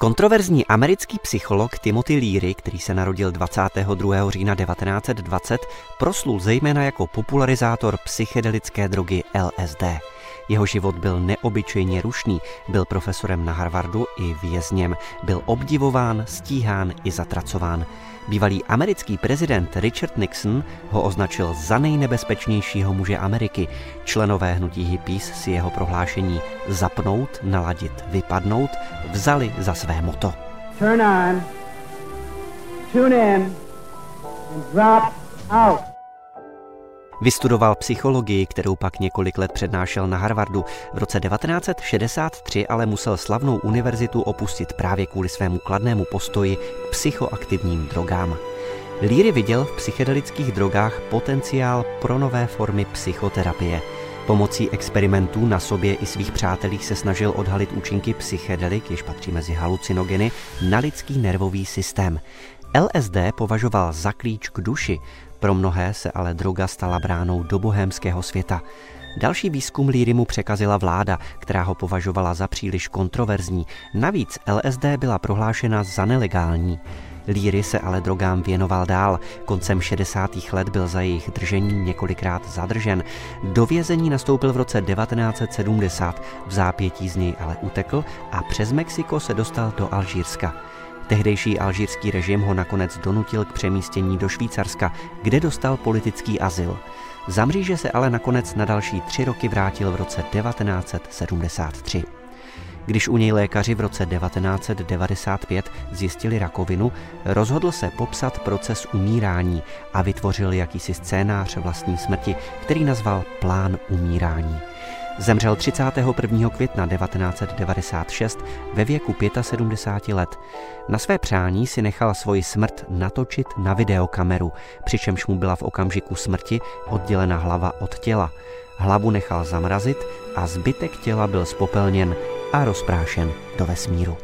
Kontroverzní americký psycholog Timothy Leary, který se narodil 22. října 1920, proslul zejména jako popularizátor psychedelické drogy LSD. Jeho život byl neobyčejně rušný, byl profesorem na Harvardu i vězněm, byl obdivován, stíhán i zatracován. Bývalý americký prezident Richard Nixon ho označil za nejnebezpečnějšího muže Ameriky. Členové hnutí hippies si jeho prohlášení zapnout, naladit, vypadnout vzali za své moto. Turn on, tune in and drop out. Vystudoval psychologii, kterou pak několik let přednášel na Harvardu. V roce 1963 ale musel slavnou univerzitu opustit právě kvůli svému kladnému postoji k psychoaktivním drogám. Líry viděl v psychedelických drogách potenciál pro nové formy psychoterapie. Pomocí experimentů na sobě i svých přátelích se snažil odhalit účinky psychedelik, jež patří mezi halucinogeny, na lidský nervový systém. LSD považoval za klíč k duši, pro mnohé se ale droga stala bránou do bohémského světa. Další výzkum Líry mu překazila vláda, která ho považovala za příliš kontroverzní. Navíc LSD byla prohlášena za nelegální. Líry se ale drogám věnoval dál. Koncem 60. let byl za jejich držení několikrát zadržen. Do vězení nastoupil v roce 1970, v zápětí z něj ale utekl a přes Mexiko se dostal do Alžírska. Tehdejší alžírský režim ho nakonec donutil k přemístění do Švýcarska, kde dostal politický azyl. Za mříže se ale nakonec na další tři roky vrátil v roce 1973. Když u něj lékaři v roce 1995 zjistili rakovinu, rozhodl se popsat proces umírání a vytvořil jakýsi scénář vlastní smrti, který nazval Plán umírání. Zemřel 31. května 1996 ve věku 75 let. Na své přání si nechal svoji smrt natočit na videokameru, přičemž mu byla v okamžiku smrti oddělena hlava od těla. Hlavu nechal zamrazit a zbytek těla byl spopelněn a rozprášen do vesmíru.